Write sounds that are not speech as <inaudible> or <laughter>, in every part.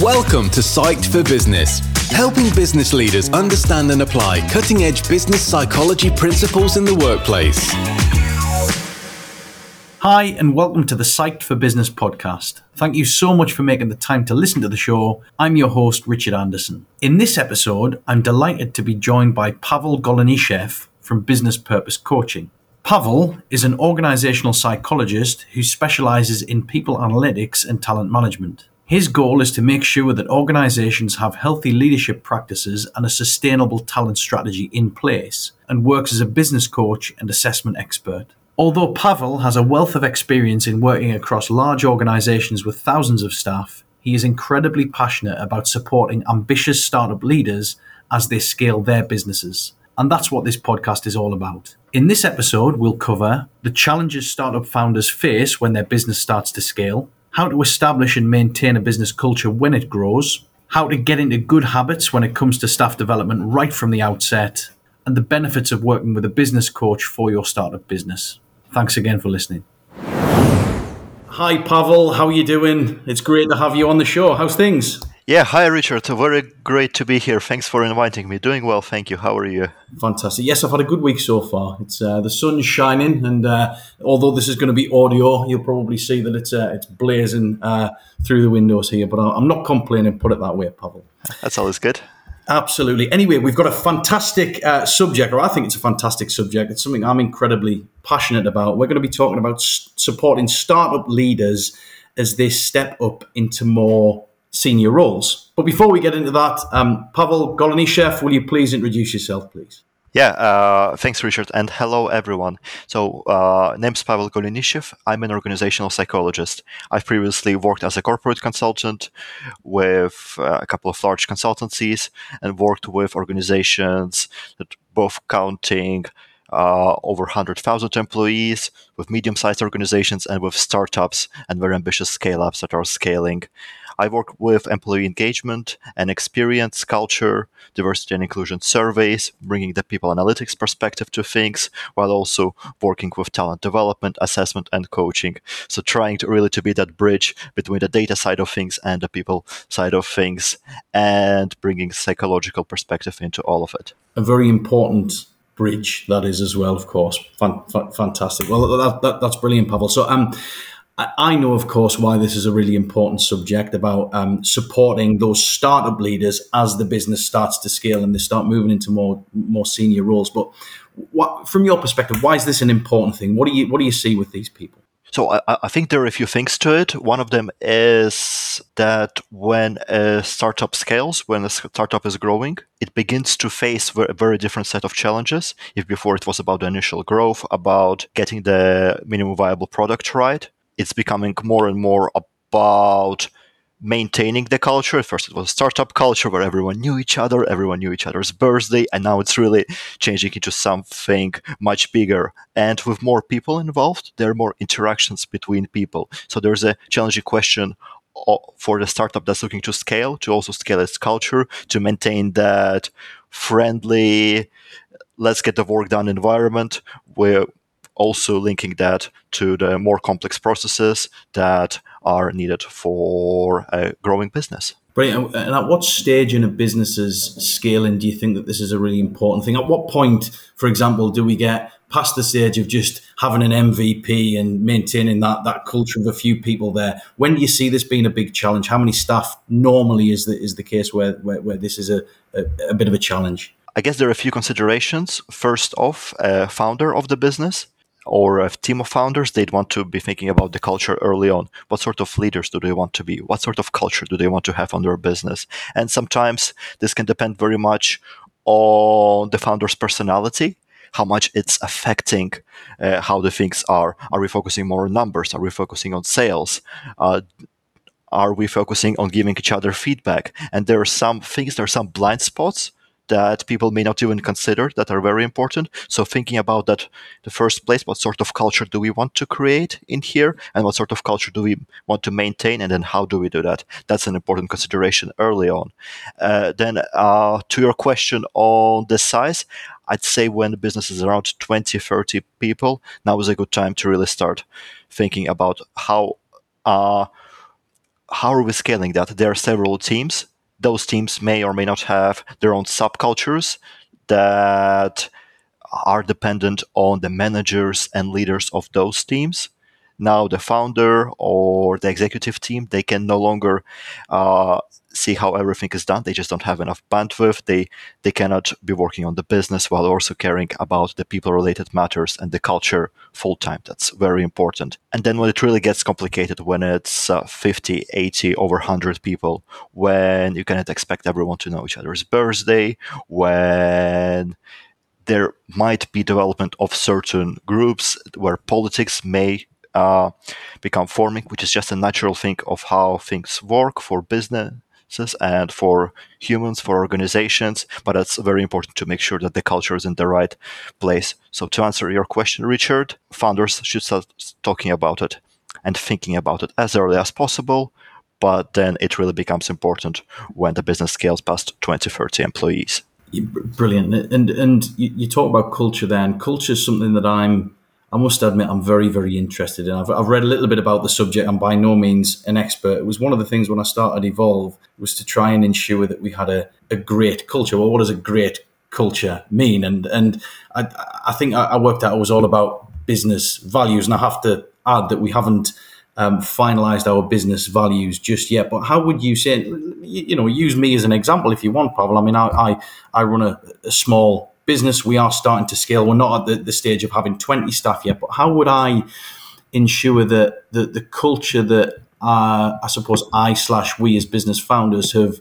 Welcome to Psyched for Business, helping business leaders understand and apply cutting edge business psychology principles in the workplace. Hi, and welcome to the Psyched for Business podcast. Thank you so much for making the time to listen to the show. I'm your host, Richard Anderson. In this episode, I'm delighted to be joined by Pavel Golenistsev from Business Purpose Coaching. Pavel is an organizational psychologist who specializes in people analytics and talent management. His goal is to make sure that organizations have healthy leadership practices and a sustainable talent strategy in place, and works as a business coach and assessment expert. Although Pavel has a wealth of experience in working across large organizations with thousands of staff, he is incredibly passionate about supporting ambitious startup leaders as they scale their businesses. And that's what this podcast is all about. In this episode, we'll cover the challenges startup founders face when their business starts to scale, how to establish and maintain a business culture when it grows, how to get into good habits when it comes to staff development right from the outset, and the benefits of working with a business coach for your startup business. Thanks again for listening. Hi, Pavel. How are you doing? It's great to have you on the show. How's things? Yeah, hi Richard. Very great to be here. Thanks for inviting me. Doing well, thank you. How are you? Fantastic. Yes, I've had a good week so far. It's uh, the sun's shining, and uh, although this is going to be audio, you'll probably see that it's uh, it's blazing uh, through the windows here. But I'm not complaining. Put it that way, Pavel. That's always good. Absolutely. Anyway, we've got a fantastic uh, subject, or I think it's a fantastic subject. It's something I'm incredibly passionate about. We're going to be talking about s- supporting startup leaders as they step up into more senior roles. But before we get into that, um, Pavel Golenistsev, will you please introduce yourself, please? Yeah, uh, thanks, Richard, and hello, everyone. So, uh, name's Pavel Golenistsev. I'm an organizational psychologist. I've previously worked as a corporate consultant with uh, a couple of large consultancies and worked with organizations that both counting uh, over 100,000 employees, with medium sized organizations, and with startups and very ambitious scale ups that are scaling. I work with employee engagement and experience, culture, diversity and inclusion surveys, bringing the people analytics perspective to things, while also working with talent development, assessment, and coaching. So trying to really to be that bridge between the data side of things and the people side of things, and bringing psychological perspective into all of it. A very important bridge that is as well, of course. Fan, fantastic. Well, that, that, that's brilliant, Pavel. So, um, I know, of course, why this is a really important subject about um, supporting those startup leaders as the business starts to scale and they start moving into more more senior roles. But what, from your perspective, why is this an important thing? What do you what do you see with these people? So I, I, think there are a few things to it. One of them is that when a startup scales, when a startup is growing, it begins to face a very different set of challenges. If before it was about the initial growth, about getting the minimum viable product right, it's becoming more and more about maintaining the culture. First, it was a startup culture where everyone knew each other, everyone knew each other's birthday, and now it's really changing into something much bigger. And with more people involved, there are more interactions between people. So there's a challenging question for the startup that's looking to scale, to also scale its culture, to maintain that friendly, let's get the work done environment where also linking that to the more complex processes that are needed for a growing business. Brilliant. And at what stage in a business's scaling do you think that this is a really important thing? At what point, for example, do we get past the stage of just having an MVP and maintaining that that culture of a few people there? When do you see this being a big challenge? How many staff normally is the is the case where where, where this is a, a, a bit of a challenge? I guess there are a few considerations. First off, a founder of the business or a team of founders, they'd want to be thinking about the culture early on. What sort of leaders do they want to be? What sort of culture do they want to have on their business? And sometimes this can depend very much on the founder's personality how much it's affecting uh, how the things are. Are we focusing more on numbers? Are we focusing on sales? Uh, are we focusing on giving each other feedback? And there are some things, there are some blind spots that people may not even consider that are very important. So thinking about that, the first place, what sort of culture do we want to create in here, and what sort of culture do we want to maintain, and then how do we do that? That's an important consideration early on. Uh, then uh, to your question on the size, I'd say when the business is around 20, 30 people, now is a good time to really start thinking about how uh, how are we scaling that? There are several teams. Those teams may or may not have their own subcultures that are dependent on the managers and leaders of those teams. Now, the founder or the executive team, they can no longer uh, see how everything is done. They just don't have enough bandwidth. They they cannot be working on the business while also caring about the people related matters and the culture full time. That's very important. And then when it really gets complicated, when it's uh, 50, 80, over 100 people, when you cannot expect everyone to know each other's birthday, when there might be development of certain groups where politics may uh, become forming, which is just a natural thing of how things work for businesses and for humans, for organizations. But it's very important to make sure that the culture is in the right place. So, to answer your question, Richard, founders should start talking about it and thinking about it as early as possible. But then it really becomes important when the business scales past 20, 30 employees. Brilliant. And and you, talk about culture there, and culture is something that I'm I must admit I'm very very interested in. I've, I've read a little bit about the subject. I'm by no means an expert. It was one of the things when I started Evolve was to try and ensure that we had a, a great culture. Well, what does a great culture mean? And and I, I think I, worked out it was all about business values, and I have to add that we haven't um, finalized our business values just yet. But how would you say, you know, use me as an example if you want, Pavel? I mean, I I, I run a, a, small business. We are starting to scale. We're not at the, the stage of having 20 staff yet, but how would I ensure that the, the culture that uh, I suppose I slash we as business founders have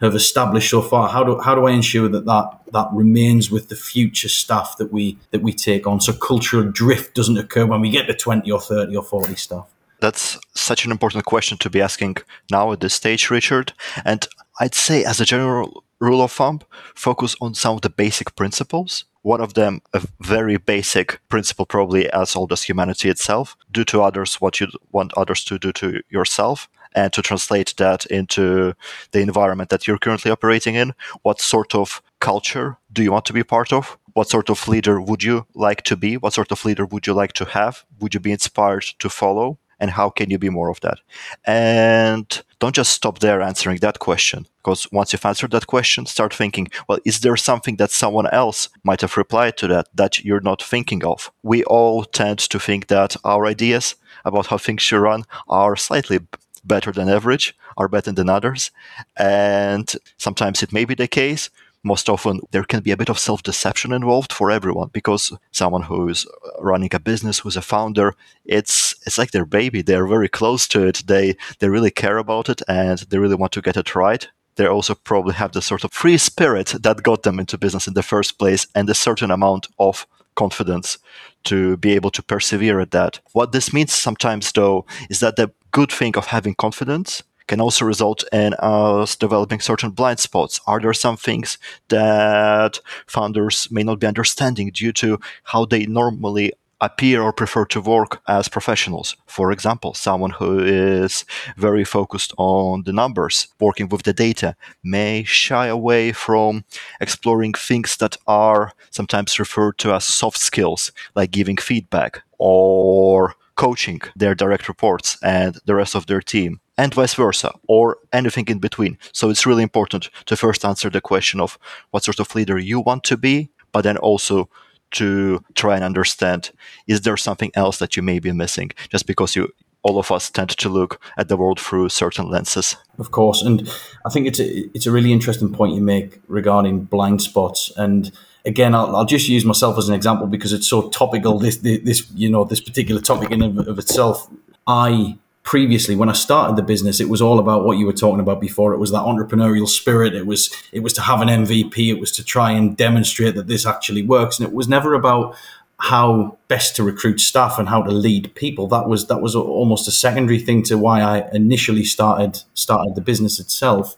have established so far. How do how do I ensure that that that remains with the future staff that we that we take on, so cultural drift doesn't occur when we get to twenty or thirty or forty staff? That's such an important question to be asking now at this stage, Richard. And I'd say, as a general rule of thumb, focus on some of the basic principles. One of them, a very basic principle, probably as old as humanity itself do to others what you want others to do to yourself. And to translate that into the environment that you're currently operating in, what sort of culture do you want to be part of? What sort of leader would you like to be? What sort of leader would you like to have? Would you be inspired to follow? And how can you be more of that? And don't just stop there answering that question, because once you've answered that question, start thinking, well, is there something that someone else might have replied to that that you're not thinking of? We all tend to think that our ideas about how things should run are slightly better than average, are better than others. And sometimes it may be the case, most often there can be a bit of self deception involved for everyone because someone who's running a business, who's a founder, it's it's like their baby. They're very close to it. They they really care about it and they really want to get it right. They also probably have the sort of free spirit that got them into business in the first place and a certain amount of confidence to be able to persevere at that. What this means sometimes though is that the good thing of having confidence can also result in us developing certain blind spots. Are there some things that founders may not be understanding due to how they normally appear or prefer to work as professionals. For example, someone who is very focused on the numbers, working with the data, may shy away from exploring things that are sometimes referred to as soft skills, like giving feedback or coaching their direct reports and the rest of their team and vice versa, or anything in between. So it's really important to first answer the question of what sort of leader you want to be, but then also to try and understand is there something else that you may be missing just because you all of us tend to look at the world through certain lenses. Of course, and I think it's a it's a really interesting point you make regarding blind spots. And again, I'll, I'll just use myself as an example because it's so topical. This this you know this particular topic in of, of itself. I previously when I started the business, it was all about what you were talking about before. It was that entrepreneurial spirit. It was it was to have an MVP. It was to try and demonstrate that this actually works. And it was never about how best to recruit staff and how to lead people. That was that was almost a secondary thing to why I initially started started the business itself.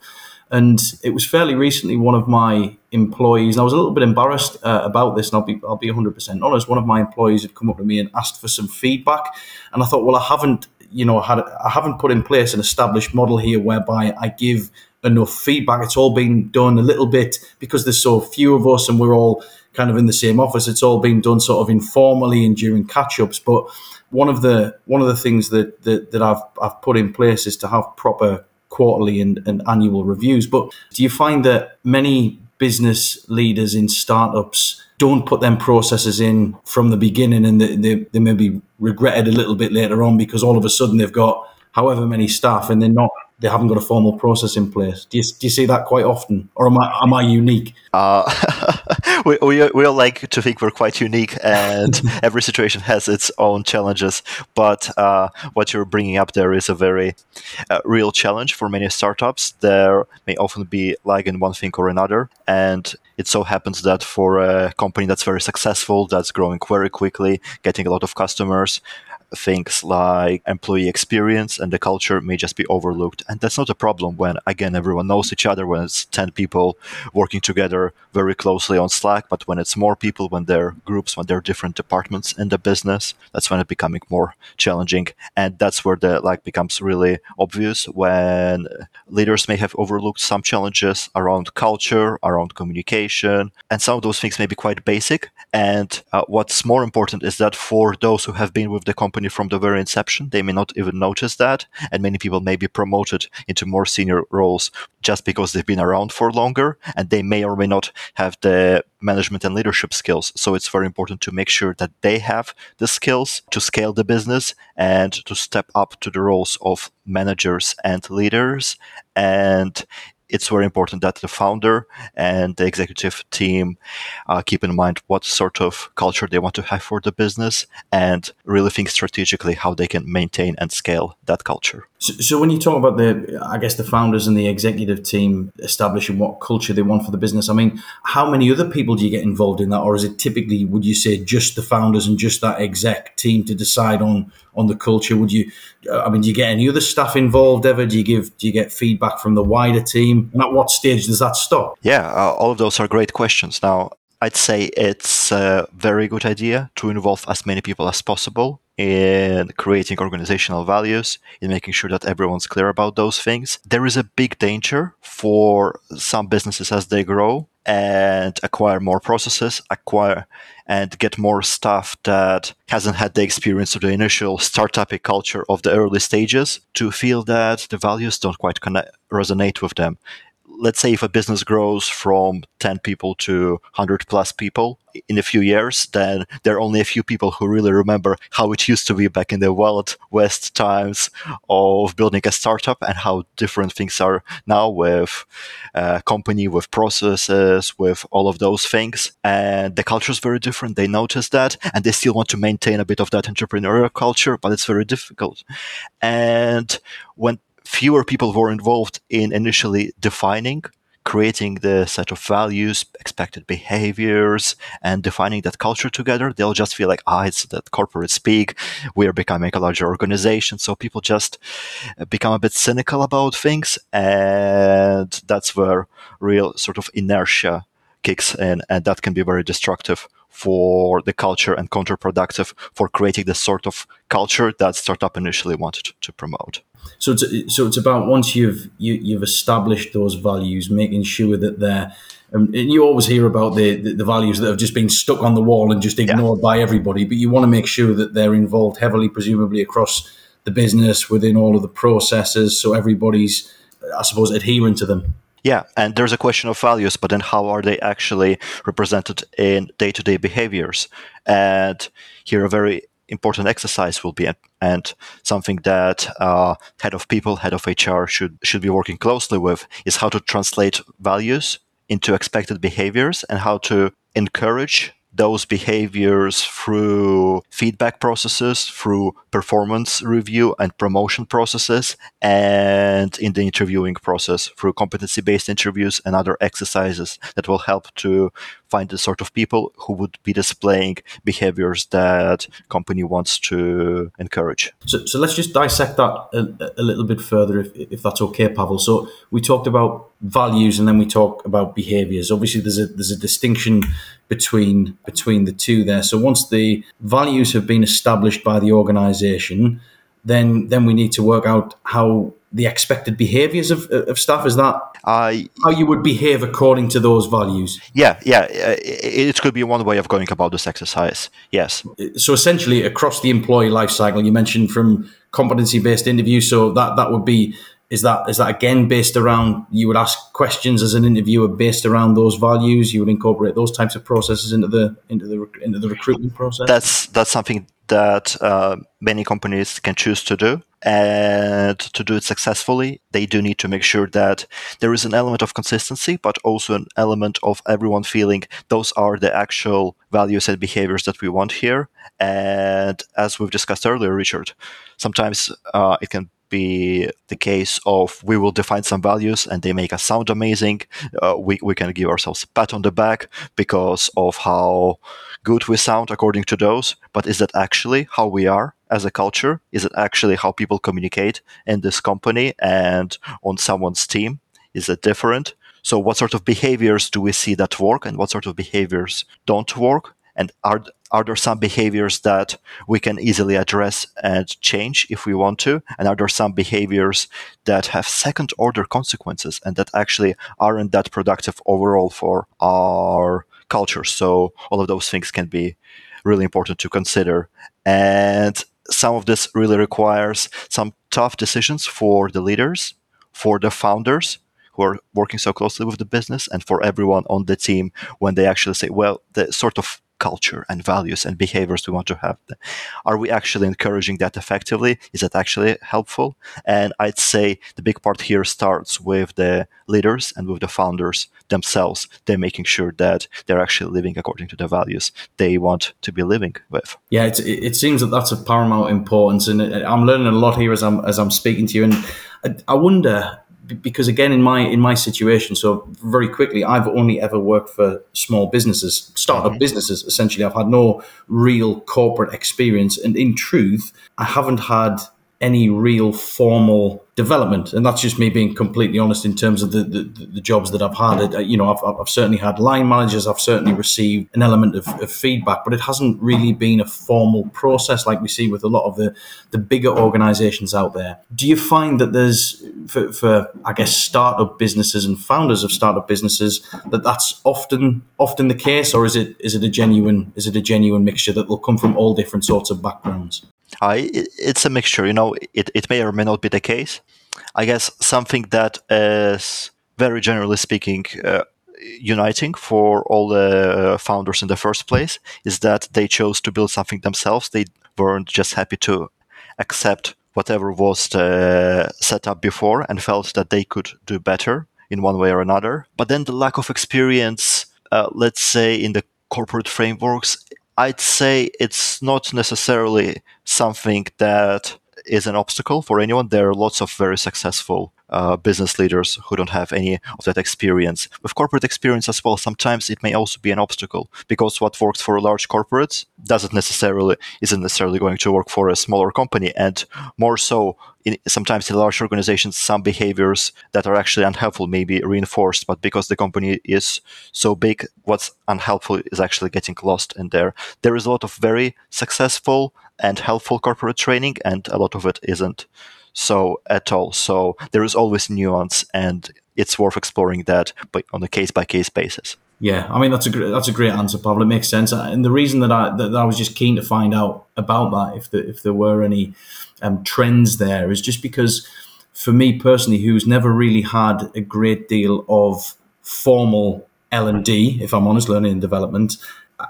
And it was fairly recently one of my employees. and I was a little bit embarrassed uh, about this, and I'll be I'll be 100 percent honest. One of my employees had come up to me and asked for some feedback, and I thought, well, I haven't you know, had I haven't put in place an established model here whereby I give enough feedback. It's all been done a little bit because there's so few of us and we're all kind of in the same office. It's all been done sort of informally and during catch ups. But one of the one of the things that, that, that I've I've put in place is to have proper quarterly and, and annual reviews. But do you find that many business leaders in startups don't put them processes in from the beginning and they, they, they may be regretted a little bit later on because all of a sudden they've got however many staff and they're not they haven't got a formal process in place. Do you, do you see that quite often, or am I am I unique? Uh, <laughs> we, we like to think we're quite unique, and <laughs> every situation has its own challenges. But uh, what you're bringing up there is a very uh, real challenge for many startups. There may often be lag in one thing or another, and it so happens that for a company that's very successful, that's growing very quickly, getting a lot of customers, things like employee experience and the culture may just be overlooked. And that's not a problem when, again, everyone knows each other, when it's 10 people working together very closely on Slack. But when it's more people, when they're groups, when they're different departments in the business, that's when it's becoming more challenging. And that's where the lag becomes really obvious when leaders may have overlooked some challenges around culture, around communication. And some of those things may be quite basic. And uh, what's more important is that for those who have been with the company company from the very inception. They may not even notice that, and many people may be promoted into more senior roles just because they've been around for longer, and they may or may not have the management and leadership skills. So it's very important to make sure that they have the skills to scale the business and to step up to the roles of managers and leaders. And it's very important that the founder and the executive team uh, keep in mind what sort of culture they want to have for the business and really think strategically how they can maintain and scale that culture. So, so, when you talk about the, I guess the founders and the executive team establishing what culture they want for the business, I mean, how many other people do you get involved in that, or is it typically, would you say, just the founders and just that exec team to decide on on the culture? Would you, I mean, do you get any other staff involved ever? Do you give, do you get feedback from the wider team? And at what stage does that stop? Yeah, uh, all of those are great questions. Now, I'd say it's a very good idea to involve as many people as possible in creating organizational values, in making sure that everyone's clear about those things. There is a big danger for some businesses as they grow and acquire more processes, acquire and get more stuff that hasn't had the experience of the initial startup culture of the early stages to feel that the values don't quite connect, resonate with them let's say if a business grows from 10 people to 100 plus people in a few years, then there are only a few people who really remember how it used to be back in the Wild West times of building a startup and how different things are now with a company, with processes, with all of those things. And the culture is very different. They notice that and they still want to maintain a bit of that entrepreneurial culture, but it's very difficult. And when fewer people were involved in initially defining creating the set of values, expected behaviors, and defining that culture together, they'll just feel like, ah, it's that corporate speak. We're becoming a larger organization. So people just become a bit cynical about things. And that's where real sort of inertia kicks in. And that can be very destructive for the culture and counterproductive for creating the sort of culture that startup initially wanted to promote. So it's so it's about once you've you, have you have established those values, making sure that they're. Um, and you always hear about the, the, the values that have just been stuck on the wall and just ignored yeah. by everybody, but you want to make sure that they're involved heavily, presumably across the business within all of the processes, so everybody's, I suppose, adhering to them. Yeah, and there's a question of values, but then how are they actually represented in day to day behaviors? And here, a very important exercise will be and something that uh, head of people head of hr should should be working closely with is how to translate values into expected behaviors and how to encourage those behaviors through feedback processes, through performance review and promotion processes, and in the interviewing process through competency based interviews and other exercises that will help to find the sort of people who would be displaying behaviors that company wants to encourage. So, so let's just dissect that a, a little bit further, if, if that's okay, Pavel. So we talked about values and then we talk about behaviors. Obviously, there's a there's a distinction between between the two there. So once the values have been established by the organization, then then we need to work out how the expected behaviors of, of staff? Is that uh, how you would behave according to those values? Yeah, yeah. It, it could be one way of going about this exercise. Yes. So essentially, across the employee life cycle, you mentioned from competency based interview, So that that would be is that is that again based around you would ask questions as an interviewer based around those values you would incorporate those types of processes into the into the into the recruitment process? That's that's something that uh, many companies can choose to do and to do it successfully they do need to make sure that there is an element of consistency but also an element of everyone feeling those are the actual values and behaviors that we want here. And as we've discussed earlier richard sometimes uh, it can be the case of we will define some values and they make us sound amazing. Uh, we, we can give ourselves a pat on the back because of how good we sound according to those. But is that actually how we are as a culture? Is it actually how people communicate in this company and on someone's team? Is it different? So, what sort of behaviors do we see that work and what sort of behaviors don't work? And are are there some behaviors that we can easily address and change if we want to? And are there some behaviors that have second order consequences and that actually aren't that productive overall for our culture? So all of those things can be really important to consider. And some of this really requires some tough decisions for the leaders, for the founders, who are working so closely with the business and for everyone on the team when they actually say, well, the sort of culture and values and behaviors we want to have. Are we actually encouraging that effectively? Is that actually helpful? And I'd say the big part here starts with the leaders and with the founders themselves. They're making sure that they're actually living according to the values they want to be living with. Yeah, it, it seems that that's of paramount importance, and uh, I'm learning a lot here as I'm as I'm speaking to you. And I wonder because again in my in my situation so very quickly i've only ever worked for small businesses startup mm-hmm. businesses essentially i've had no real corporate experience and in truth i haven't had any real formal development. And that's just me being completely honest in terms of the, the, the jobs that I've had. Uh, you know, I've, I've, certainly had line managers, I've certainly received an element of, of, feedback, but it hasn't really been a formal process like we see with a lot of the, the bigger organizations out there. Do you find that there's, for, for I guess, startup businesses and founders of startup businesses, that that's often often the case, or is it is it a genuine is it a genuine mixture that will come from all different sorts of backgrounds? Uh, it, it's a mixture, you know. It, it may or may not be the case. I guess something that is very generally speaking uh, uniting for all the founders in the first place is that they chose to build something themselves. They weren't just happy to accept whatever was uh, set up before and felt that they could do better in one way or another. But then the lack of experience, uh, let's say in the corporate frameworks, I'd say it's not necessarily something that is an obstacle for anyone. There are lots of very successful uh, business leaders who don't have any of that experience. With corporate experience as well, sometimes it may also be an obstacle because what works for a large corporate doesn't necessarily isn't necessarily going to work for a smaller company, and more so. In, sometimes in large organizations, some behaviors that are actually unhelpful may be reinforced, but because the company is so big, what's unhelpful is actually getting lost in there. There is a lot of very successful and helpful corporate training, and a lot of it isn't so at all. So there is always nuance, and it's worth exploring that, but on a case by case basis. Yeah, I mean that's a great, that's a great answer, Pavel. It makes sense, and the reason that I that I was just keen to find out about that, if the, if there were any um, trends there, is just because for me personally, who's never really had a great deal of formal L and D, if I'm honest, learning and development,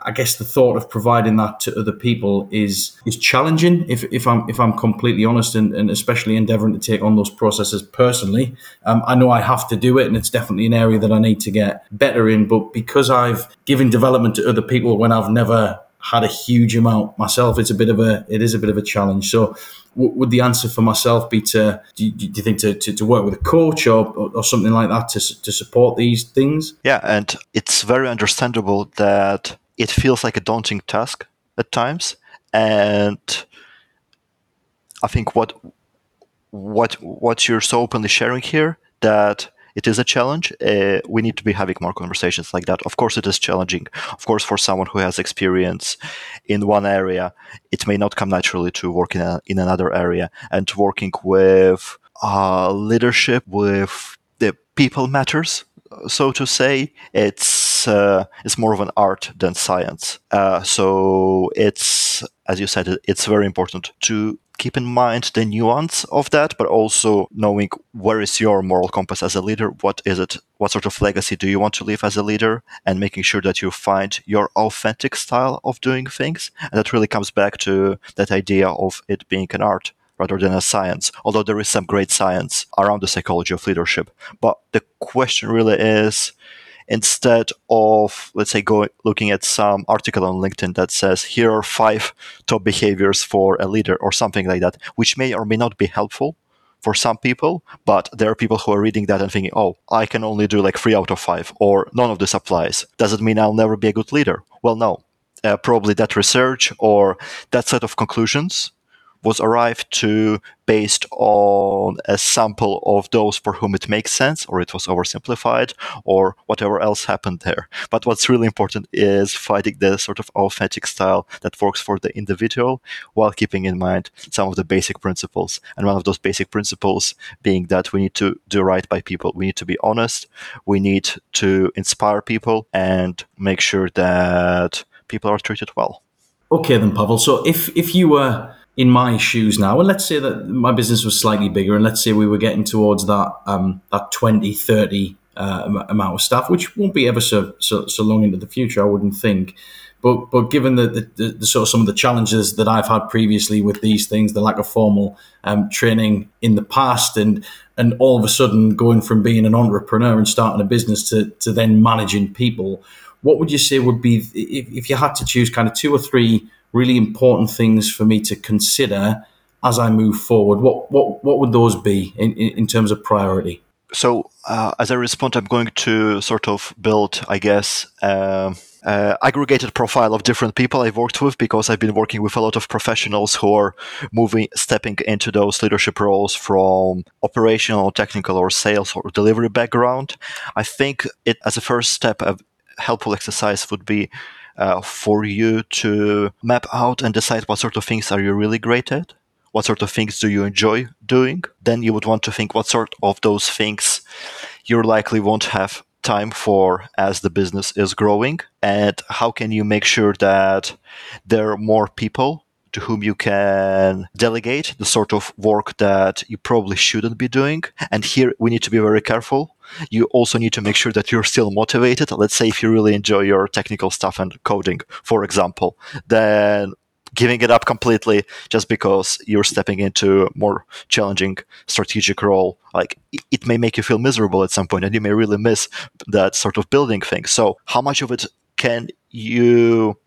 I guess the thought of providing that to other people is is challenging. If, if I'm if I'm completely honest, and, and especially endeavouring to take on those processes personally, um, I know I have to do it, and it's definitely an area that I need to get better in. But because I've given development to other people when I've never had a huge amount myself, it's a bit of a it is a bit of a challenge. So would the answer for myself be to do you, do you think to, to, to, work with a coach or, or, or, something like that to, to support these things yeah and it's very understandable that it feels like a daunting task at times, and I think what what what you're so openly sharing here that it is a challenge. Uh, we need to be having more conversations like that. Of course, it is challenging. Of course, for someone who has experience in one area, it may not come naturally to work in, a, in another area. And working with uh, leadership with the people matters, so to say. It's uh, it's more of an art than science. Uh, so it's as you said, it's very important to keep in mind the nuance of that, but also knowing where is your moral compass as a leader, what is it, what sort of legacy do you want to leave as a leader, and making sure that you find your authentic style of doing things. And that really comes back to that idea of it being an art rather than a science, although there is some great science around the psychology of leadership. But the question really is instead of let's say going looking at some article on linkedin that says here are five top behaviors for a leader or something like that which may or may not be helpful for some people but there are people who are reading that and thinking oh i can only do like three out of five or none of this applies does it mean i'll never be a good leader? Well no. Uh, probably that research or that set of conclusions was arrived to based on a sample of those for whom it makes sense, or it was oversimplified, or whatever else happened there. But what's really important is finding the sort of authentic style that works for the individual while keeping in mind some of the basic principles. And one of those basic principles being that we need to do right by people. We need to be honest. We need to inspire people and make sure that people are treated well. Okay, then, Pavel. So if, if you were in my shoes now, and let's say that my business was slightly bigger, and let's say we were getting towards that um, that 20, 30 uh, amount of staff, which won't be ever so, so, so long into the future, I wouldn't think. But but given the, the, the, the, sort of some of the challenges that I've had previously with these things, the lack of formal um, training in the past, and and all of a sudden going from being an entrepreneur and starting a business to to then managing people, what would you say would be if, if you had to choose kind of two or three really important things for me to consider as I move forward? What what what would those be in, in, terms of priority? So uh, as I respond, I'm going to sort of build, I guess. Uh, uh, aggregated profile of different people I've worked with because I've been working with a lot of professionals who are moving, stepping into those leadership roles from operational, technical, or sales or delivery background. I think it, as a first step, a helpful exercise would be Uh, for you to map out and decide what sort of things are you really great at what sort of things do you enjoy doing then you would want to think what sort of those things you likely won't have time for as the business is growing and how can you make sure that there are more people to whom you can delegate the sort of work that you probably shouldn't be doing. And here we need to be very careful. You also need to make sure that you're still motivated. Let's say if you really enjoy your technical stuff and coding, for example, then giving it up completely just because you're stepping into a more challenging strategic role like it may make you feel miserable at some point and you may really miss that sort of building thing so how much of it can you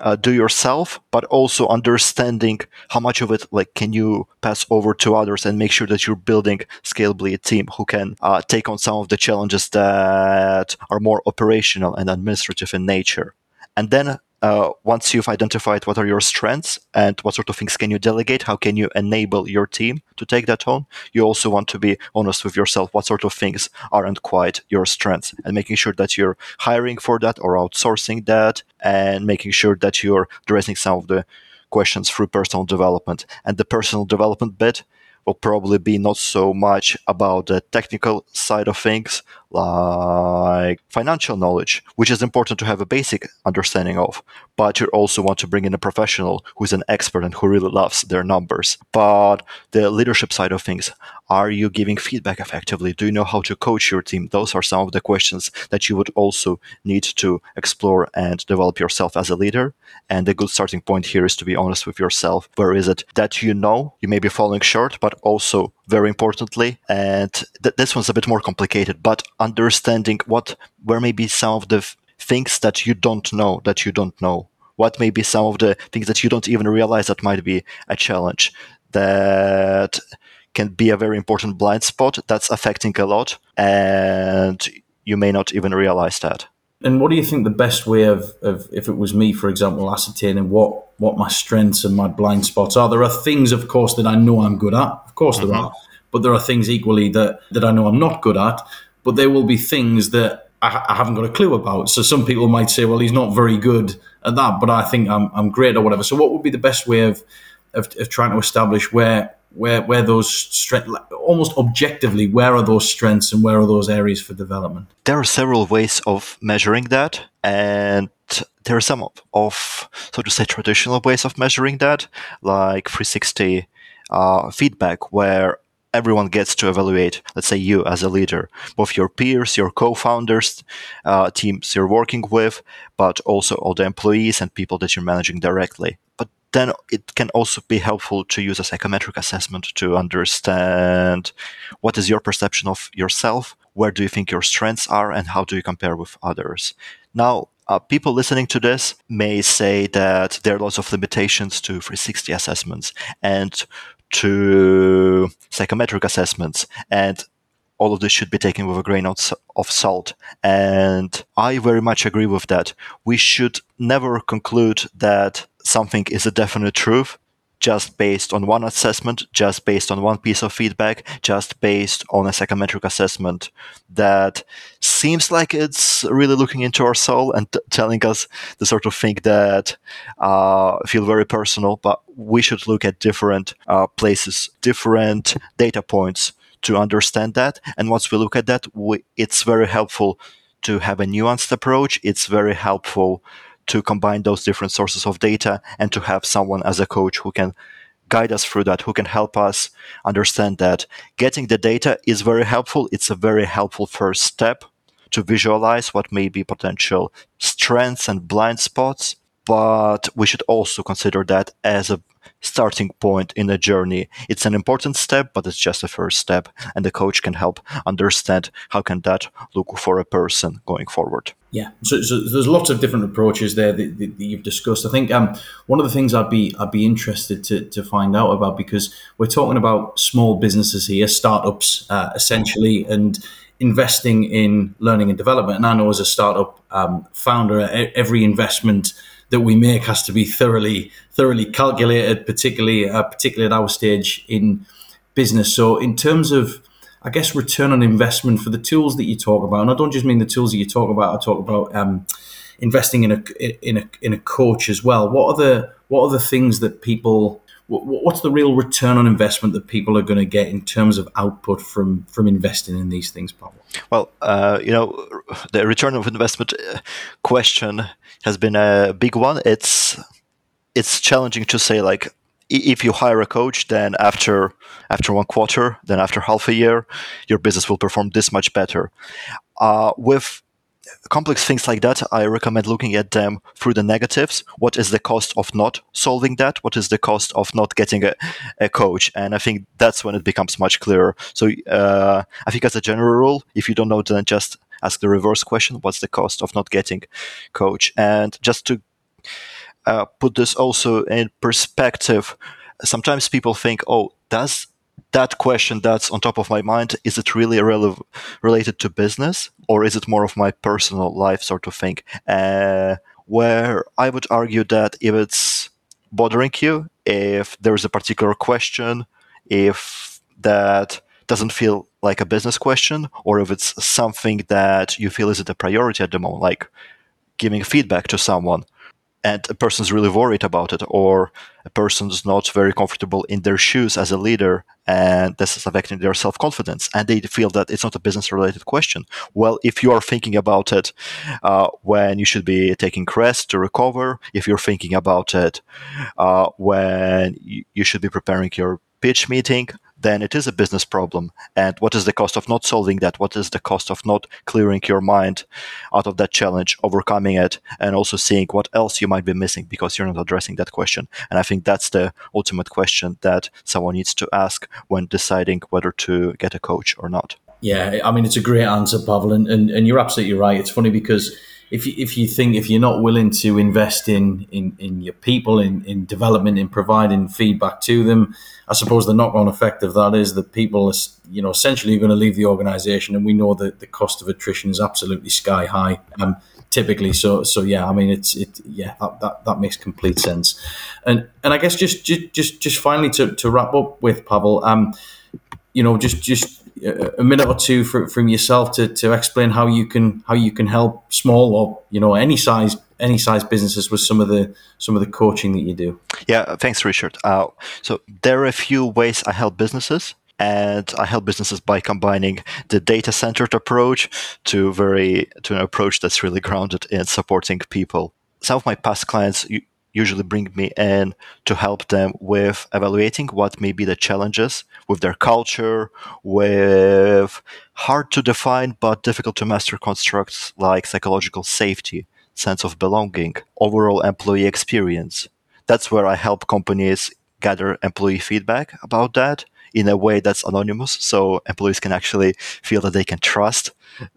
uh, do yourself, but also understanding how much of it like can you pass over to others and make sure that you're building scalably a team who can uh, take on some of the challenges that are more operational and administrative in nature. And then uh, once you've identified what are your strengths and what sort of things can you delegate, how can you enable your team to take that on, you also want to be honest with yourself what sort of things aren't quite your strengths and making sure that you're hiring for that or outsourcing that and making sure that you're addressing some of the questions through personal development. And the personal development bit will probably be not so much about the technical side of things, like financial knowledge, which is important to have a basic understanding of. But you also want to bring in a professional who's an expert and who really loves their numbers. But the leadership side of things, are you giving feedback effectively? Do you know how to coach your team? Those are some of the questions that you would also need to explore and develop yourself as a leader. And a good starting point here is to be honest with yourself. Where is it that you know you may be falling short, but also very importantly, and th- this one's a bit more complicated, but understanding what where may be some of the f- things that you don't know that you don't know what may be some of the things that you don't even realize that might be a challenge that can be a very important blind spot that's affecting a lot and you may not even realize that and what do you think the best way of, of if it was me for example ascertaining what what my strengths and my blind spots are there are things of course that i know i'm good at of course mm-hmm. there are but there are things equally that that i know i'm not good at but there will be things that I, I, haven't got a clue about. So some people might say, well, he's not very good at that, but I think I'm, I'm great or whatever. So what would be the best way of, of, of trying to establish where where where those strength almost objectively where are those strengths and where are those areas for development there are several ways of measuring that and there are some of, of so to say traditional ways of measuring that like 360 uh, feedback where everyone gets to evaluate, let's say you as a leader, both your peers, your co-founders, uh, teams you're working with, but also all the employees and people that you're managing directly. But then it can also be helpful to use a psychometric assessment to understand what is your perception of yourself, where do you think your strengths are, and how do you compare with others. Now, uh, people listening to this may say that there are lots of limitations to 360 assessments and to psychometric assessments, and all of this should be taken with a grain of, of salt. And I very much agree with that. We should never conclude that something is a definite truth just based on one assessment, just based on one piece of feedback, just based on a psychometric assessment that seems like it's really looking into our soul and t- telling us the sort of thing that uh, feel very personal. But we should look at different uh, places, different data points to understand that. And once we look at that, we, it's very helpful to have a nuanced approach. It's very helpful to combine those different sources of data and to have someone as a coach who can guide us through that, who can help us understand that getting the data is very helpful. It's a very helpful first step to visualize what may be potential strengths and blind spots. But we should also consider that as a starting point in a journey. It's an important step, but it's just a first step, and the coach can help understand how can that look for a person going forward. Yeah, so, so there's lots of different approaches there that, that you've discussed. I think um, one of the things I'd be I'd be interested to, to find out about because we're talking about small businesses here, startups uh, essentially, and investing in learning and development. And I know as a startup um, founder, every investment that we make has to be thoroughly thoroughly calculated, particularly uh, particularly at our stage in business. So in terms of I guess return on investment for the tools that you talk about, and I don't just mean the tools that you talk about. I talk about um, investing in a in a in a coach as well. What are the what are the things that people what's the real return on investment that people are going to get in terms of output from from investing in these things, Pavel? Well, uh, you know, the return of investment uh, question has been a big one. It's it's challenging to say like if you hire a coach, then after after one quarter, then after half a year, your business will perform this much better. Uh, with complex things like that, I recommend looking at them through the negatives. What is the cost of not solving that? What is the cost of not getting a, a coach? And I think that's when it becomes much clearer. So uh, I think as a general rule, if you don't know, then just ask the reverse question: What's the cost of not getting coach? And just to uh, put this also in perspective, sometimes people think, "Oh, does that question that's on top of my mind is it really related to business or is it more of my personal life sort of thing? Uh, where i would argue that if it's bothering you if there's a particular question if that doesn't feel like a business question or if it's something that you feel is it a priority at the moment like giving feedback to someone and a person's really worried about it or a person's not very comfortable in their shoes as a leader and this is affecting their self-confidence and they feel that it's not a business related question. Well if you are thinking about it uh, when you should be taking rest to recover if you're thinking about it uh, when you should be preparing your pitch meeting then it is a business problem. And what is the cost of not solving that? What is the cost of not clearing your mind out of that challenge, overcoming it, and also seeing what else you might be missing because you're not addressing that question? And I think that's the ultimate question that someone needs to ask when deciding whether to get a coach or not. Yeah, I mean, it's a great answer, Pavel, and, and, and you're absolutely right. It's funny because if you, if you think if you're not willing to invest in in, in your people in, in development in providing feedback to them i suppose the knock-on effect of that is that people are you know essentially are going to leave the organization and we know that the cost of attrition is absolutely sky high um, typically. So so yeah i mean it's it yeah that, that, that makes complete sense. And and i guess just just just, just finally to, to wrap up with pavel um you know just just a minute or two for, from yourself to, to explain how you can how you can help small or you know any size any size businesses with some of the some of the coaching that you do. Yeah, thanks, Richard. Uh, so there are a few ways I help businesses and I help businesses by combining the data centered approach to very to an approach that's really grounded in supporting people. Some of my past clients usually bring me in to help them with evaluating what may be the challenges with their culture, with hard to define but difficult to master constructs like psychological safety, sense of belonging, overall employee experience. That's where I help companies gather employee feedback about that in a way that's anonymous, so employees can actually feel that they can trust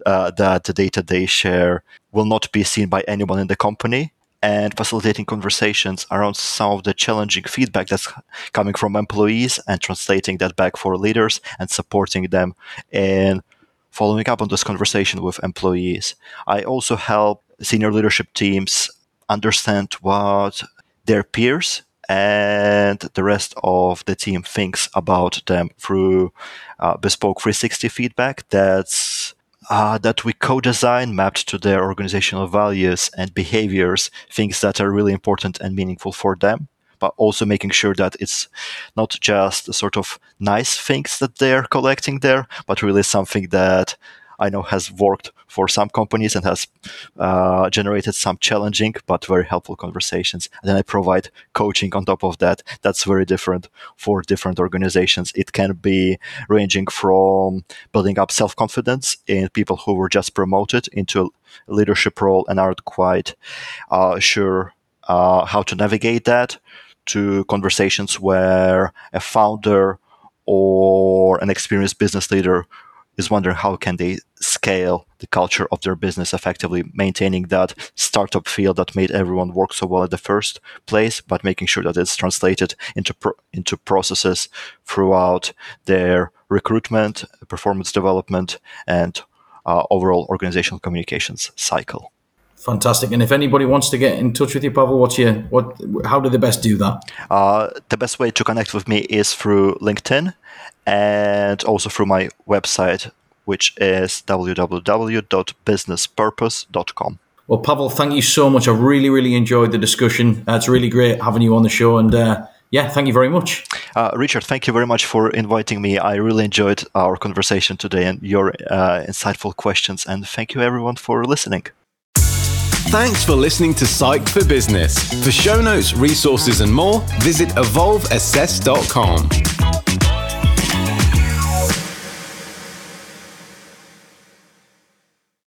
uh, that the data they share will not be seen by anyone in the company. And facilitating conversations around some of the challenging feedback that's coming from employees and translating that back for leaders and supporting them in following up on this conversation with employees. I also help senior leadership teams understand what their peers and the rest of the team thinks about them through uh, bespoke 360 feedback that's uh, that we co-design mapped to their organizational values and behaviors things that are really important and meaningful for them but also making sure that it's not just sort of nice things that they're collecting there but really something that I know has worked for some companies and has uh, generated some challenging but very helpful conversations. And then I provide coaching on top of that. That's very different for different organizations. It can be ranging from building up self confidence in people who were just promoted into a leadership role and aren't quite uh, sure uh, how to navigate that to conversations where a founder or an experienced business leader is wondering how can they scale the culture of their business effectively, maintaining that startup feel that made everyone work so well at the first place, but making sure that it's translated into pro- into processes throughout their recruitment, performance development, and uh, overall organizational communications cycle. Fantastic. And if anybody wants to get in touch with you, Pavel, what's your what? How do they best do that? Uh, the best way to connect with me is through LinkedIn and also through my website, which is www.businesspurpose.com. Well, Pavel, thank you so much. I really, really enjoyed the discussion. Uh, it's really great having you on the show. And uh, yeah, thank you very much. Uh, Richard, thank you very much for inviting me. I really enjoyed our conversation today and your uh, insightful questions. And thank you, everyone, for listening. Thanks for listening to Psych for Business. For show notes, resources, and more, visit evolveassess.com.